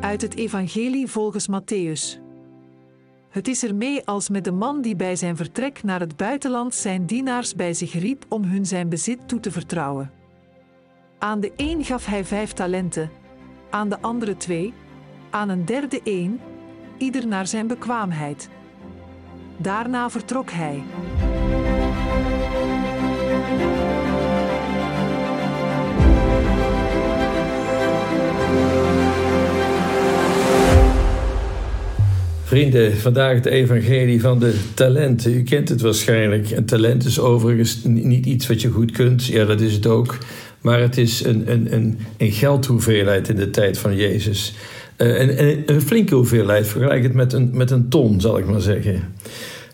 Uit het Evangelie volgens Matthäus. Het is ermee als met de man die bij zijn vertrek naar het buitenland zijn dienaars bij zich riep om hun zijn bezit toe te vertrouwen. Aan de een gaf hij vijf talenten, aan de andere twee, aan een derde één, ieder naar zijn bekwaamheid. Daarna vertrok hij. Vrienden, vandaag het evangelie van de talenten. U kent het waarschijnlijk. Een talent is overigens niet iets wat je goed kunt. Ja, dat is het ook. Maar het is een, een, een, een geldhoeveelheid in de tijd van Jezus. Uh, een, een, flinke hoeveelheid. Vergelijk het met een, met een ton, zal ik maar zeggen.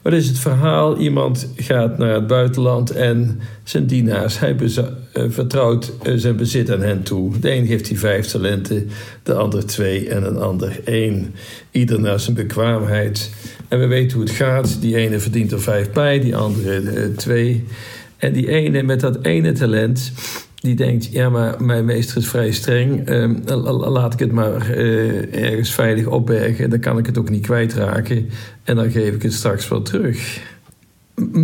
Wat is het verhaal? Iemand gaat naar het buitenland en zijn dienaars, hij uh, vertrouwt uh, zijn bezit aan hen toe. De een geeft hij vijf talenten, de ander twee en een ander één. Ieder naar zijn bekwaamheid. En we weten hoe het gaat. Die ene verdient er vijf bij, die andere uh, twee. En die ene met dat ene talent, die denkt: ja, maar mijn meester is vrij streng. Uh, laat ik het maar uh, ergens veilig opbergen. Dan kan ik het ook niet kwijtraken. En dan geef ik het straks wel terug.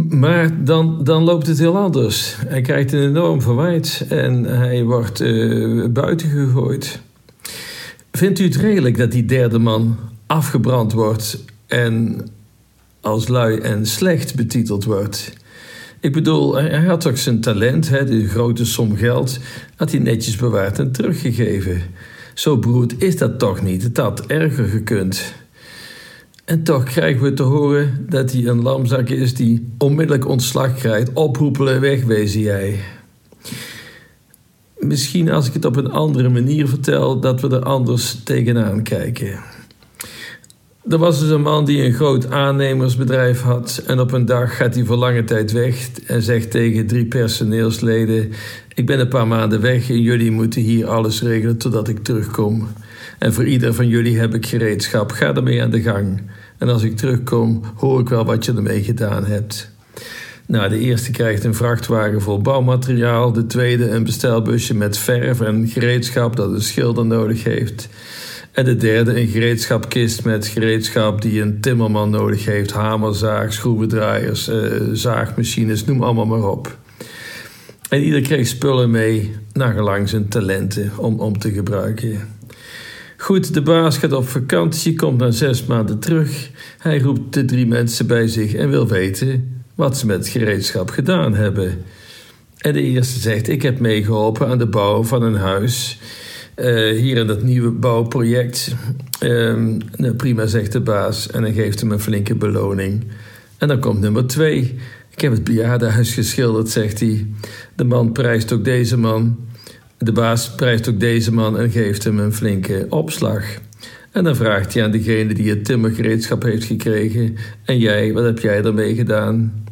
Maar dan, dan loopt het heel anders. Hij krijgt een enorm verwijt en hij wordt uh, buiten gegooid. Vindt u het redelijk dat die derde man afgebrand wordt en als lui en slecht betiteld wordt? Ik bedoel, hij had toch zijn talent, hè, de grote som geld, had hij netjes bewaard en teruggegeven. Zo beroerd is dat toch niet, het had erger gekund. En toch krijgen we te horen dat hij een lamzak is die onmiddellijk ontslag krijgt. Oproepelen, wegwezen jij. Misschien als ik het op een andere manier vertel, dat we er anders tegenaan kijken. Er was dus een man die een groot aannemersbedrijf had en op een dag gaat hij voor lange tijd weg en zegt tegen drie personeelsleden: Ik ben een paar maanden weg en jullie moeten hier alles regelen totdat ik terugkom. En voor ieder van jullie heb ik gereedschap, ga ermee aan de gang. En als ik terugkom, hoor ik wel wat je ermee gedaan hebt. Nou, de eerste krijgt een vrachtwagen vol bouwmateriaal, de tweede een bestelbusje met verf en gereedschap dat een schilder nodig heeft. En de derde een gereedschapkist met gereedschap die een timmerman nodig heeft: hamerzaag, schroevendraaiers, uh, zaagmachines, noem allemaal maar op. En ieder kreeg spullen mee, naar gelang zijn talenten om, om te gebruiken. Goed, de baas gaat op vakantie, komt na zes maanden terug. Hij roept de drie mensen bij zich en wil weten wat ze met gereedschap gedaan hebben. En de eerste zegt: Ik heb meegeholpen aan de bouw van een huis hier in dat nieuwe bouwproject. Um, nou, prima, zegt de baas. En dan geeft hem een flinke beloning. En dan komt nummer twee. Ik heb het bejaardenhuis geschilderd, zegt hij. De man prijst ook deze man. De baas prijst ook deze man en geeft hem een flinke opslag. En dan vraagt hij aan degene die het timmergereedschap heeft gekregen: En jij, wat heb jij ermee gedaan?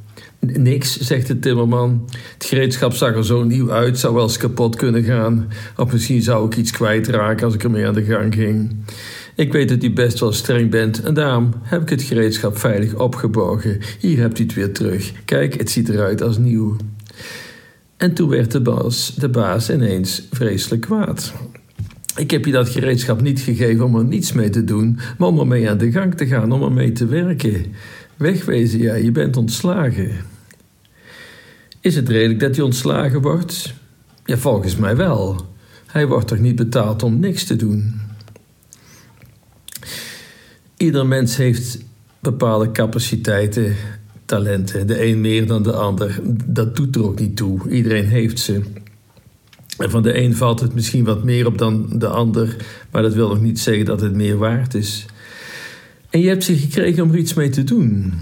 Niks, zegt de timmerman. Het gereedschap zag er zo nieuw uit, zou wel eens kapot kunnen gaan. Of misschien zou ik iets kwijtraken als ik ermee aan de gang ging. Ik weet dat u best wel streng bent en daarom heb ik het gereedschap veilig opgeborgen. Hier hebt u het weer terug. Kijk, het ziet eruit als nieuw. En toen werd de baas, de baas ineens vreselijk kwaad. Ik heb je dat gereedschap niet gegeven om er niets mee te doen, maar om ermee aan de gang te gaan, om ermee te werken. Wegwezen, ja, je bent ontslagen. Is het redelijk dat hij ontslagen wordt? Ja, volgens mij wel. Hij wordt toch niet betaald om niks te doen? Ieder mens heeft bepaalde capaciteiten, talenten. De een meer dan de ander. Dat doet er ook niet toe. Iedereen heeft ze. En van de een valt het misschien wat meer op dan de ander, maar dat wil nog niet zeggen dat het meer waard is. En je hebt ze gekregen om er iets mee te doen.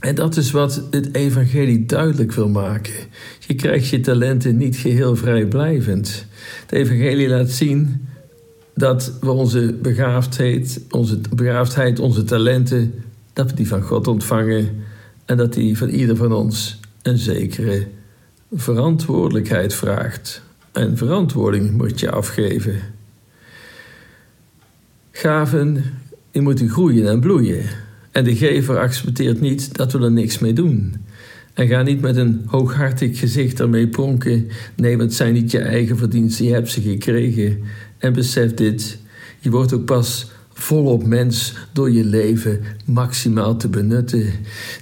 En dat is wat het evangelie duidelijk wil maken. Je krijgt je talenten niet geheel vrijblijvend. Het evangelie laat zien dat we onze begaafdheid, onze begaafdheid, onze talenten, dat we die van God ontvangen en dat die van ieder van ons een zekere verantwoordelijkheid vraagt. En verantwoording moet je afgeven. Gaven, die moeten groeien en bloeien. En de gever accepteert niet dat we er niks mee doen. En ga niet met een hooghartig gezicht ermee pronken. Nee, want het zijn niet je eigen verdiensten, je hebt ze gekregen. En besef dit, je wordt ook pas volop mens door je leven maximaal te benutten.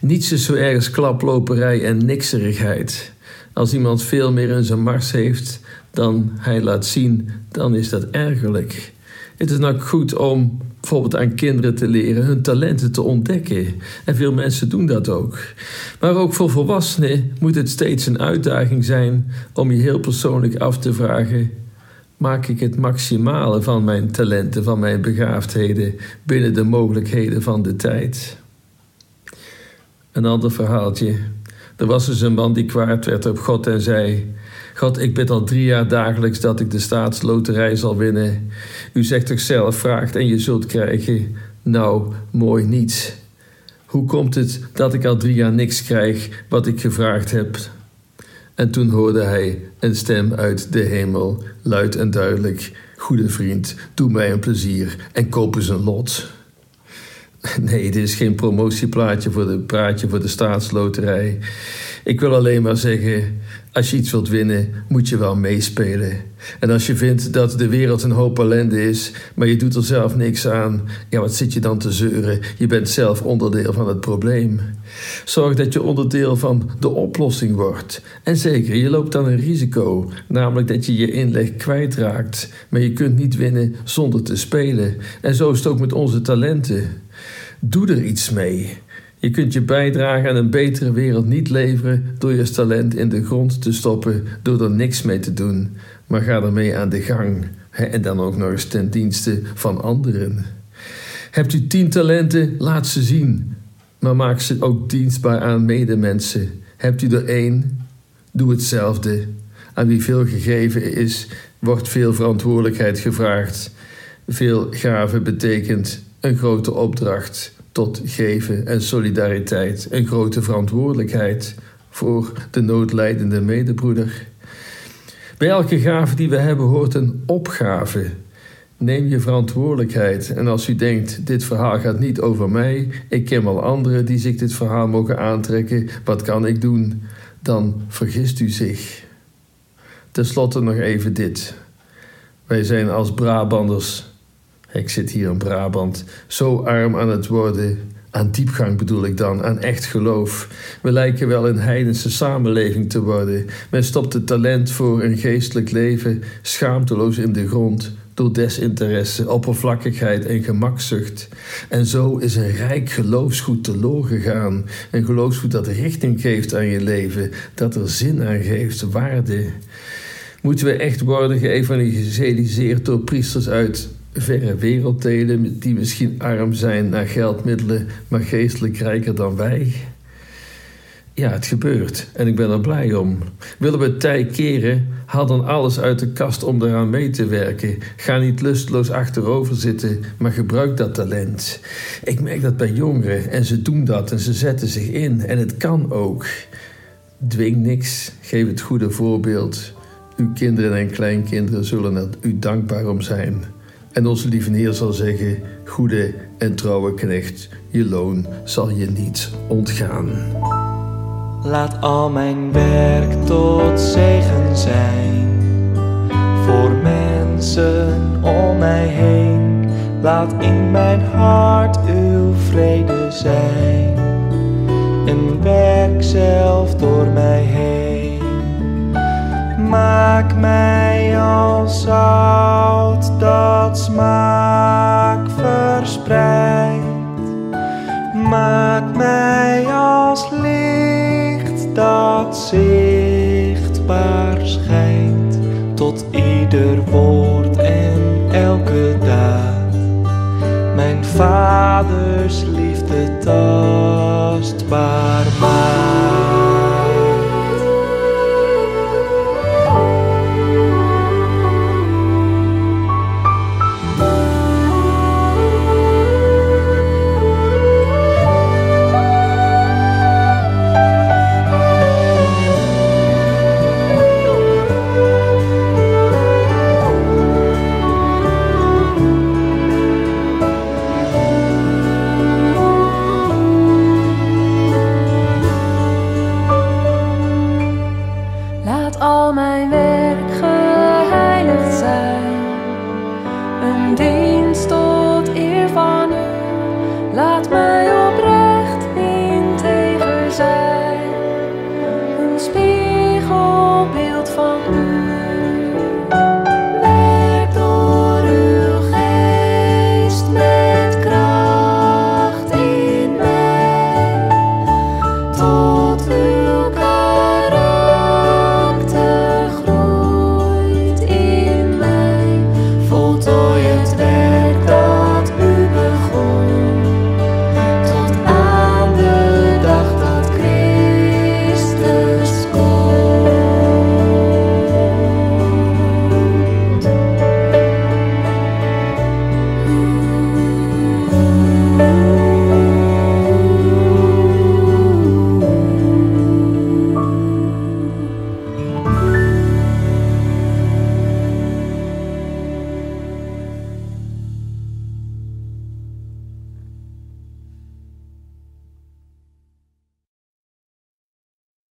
Niets is zo ergens klaploperij en nikserigheid. Als iemand veel meer in zijn mars heeft dan hij laat zien, dan is dat ergerlijk. Het is nou goed om bijvoorbeeld aan kinderen te leren hun talenten te ontdekken. En veel mensen doen dat ook. Maar ook voor volwassenen moet het steeds een uitdaging zijn om je heel persoonlijk af te vragen: maak ik het maximale van mijn talenten, van mijn begaafdheden binnen de mogelijkheden van de tijd? Een ander verhaaltje. Er was dus een man die kwaad werd op God en zei: God, ik bid al drie jaar dagelijks dat ik de staatsloterij zal winnen. U zegt toch zelf, vraagt en je zult krijgen. Nou, mooi niets. Hoe komt het dat ik al drie jaar niks krijg wat ik gevraagd heb? En toen hoorde hij een stem uit de hemel, luid en duidelijk: Goede vriend, doe mij een plezier en koop eens een lot. Nee, dit is geen promotieplaatje voor de praatje voor de staatsloterij. Ik wil alleen maar zeggen: als je iets wilt winnen, moet je wel meespelen. En als je vindt dat de wereld een hoop ellende is, maar je doet er zelf niks aan, ja, wat zit je dan te zeuren? Je bent zelf onderdeel van het probleem. Zorg dat je onderdeel van de oplossing wordt. En zeker, je loopt dan een risico, namelijk dat je je inleg kwijtraakt. Maar je kunt niet winnen zonder te spelen. En zo is het ook met onze talenten. Doe er iets mee. Je kunt je bijdrage aan een betere wereld niet leveren door je talent in de grond te stoppen, door er niks mee te doen. Maar ga ermee aan de gang. En dan ook nog eens ten dienste van anderen. Hebt u tien talenten? Laat ze zien. Maar maak ze ook dienstbaar aan medemensen. Hebt u er één? Doe hetzelfde. Aan wie veel gegeven is, wordt veel verantwoordelijkheid gevraagd. Veel gave betekent een grote opdracht tot geven en solidariteit, een grote verantwoordelijkheid voor de noodlijdende medebroeder. Bij elke gave die we hebben hoort een opgave. Neem je verantwoordelijkheid. En als u denkt, dit verhaal gaat niet over mij, ik ken wel anderen die zich dit verhaal mogen aantrekken, wat kan ik doen? Dan vergist u zich. Ten slotte nog even dit. Wij zijn als Brabanders ik zit hier in Brabant, zo arm aan het worden. Aan diepgang bedoel ik dan, aan echt geloof. We lijken wel een heidense samenleving te worden. Men stopt het talent voor een geestelijk leven schaamteloos in de grond door desinteresse, oppervlakkigheid en gemakzucht. En zo is een rijk geloofsgoed teloor gegaan. Een geloofsgoed dat richting geeft aan je leven, dat er zin aan geeft, waarde. Moeten we echt worden geëvangeliseerd door priesters uit verre werelddelen die misschien arm zijn naar geldmiddelen, maar geestelijk rijker dan wij. Ja, het gebeurt en ik ben er blij om. Willen we tij keren, haal dan alles uit de kast om eraan mee te werken. Ga niet lusteloos achterover zitten, maar gebruik dat talent. Ik merk dat bij jongeren en ze doen dat en ze zetten zich in en het kan ook. Dwing niks, geef het goede voorbeeld. Uw kinderen en kleinkinderen zullen er u dankbaar om zijn. En onze lieve Heer zal zeggen: Goede en trouwe knecht, je loon zal je niet ontgaan. Laat al mijn werk tot zegen zijn voor mensen om mij heen. Laat in mijn hart uw vrede zijn en werk zelf door mij heen. Maak mij als zout dat smaak verspreidt. Maak mij als licht dat zichtbaar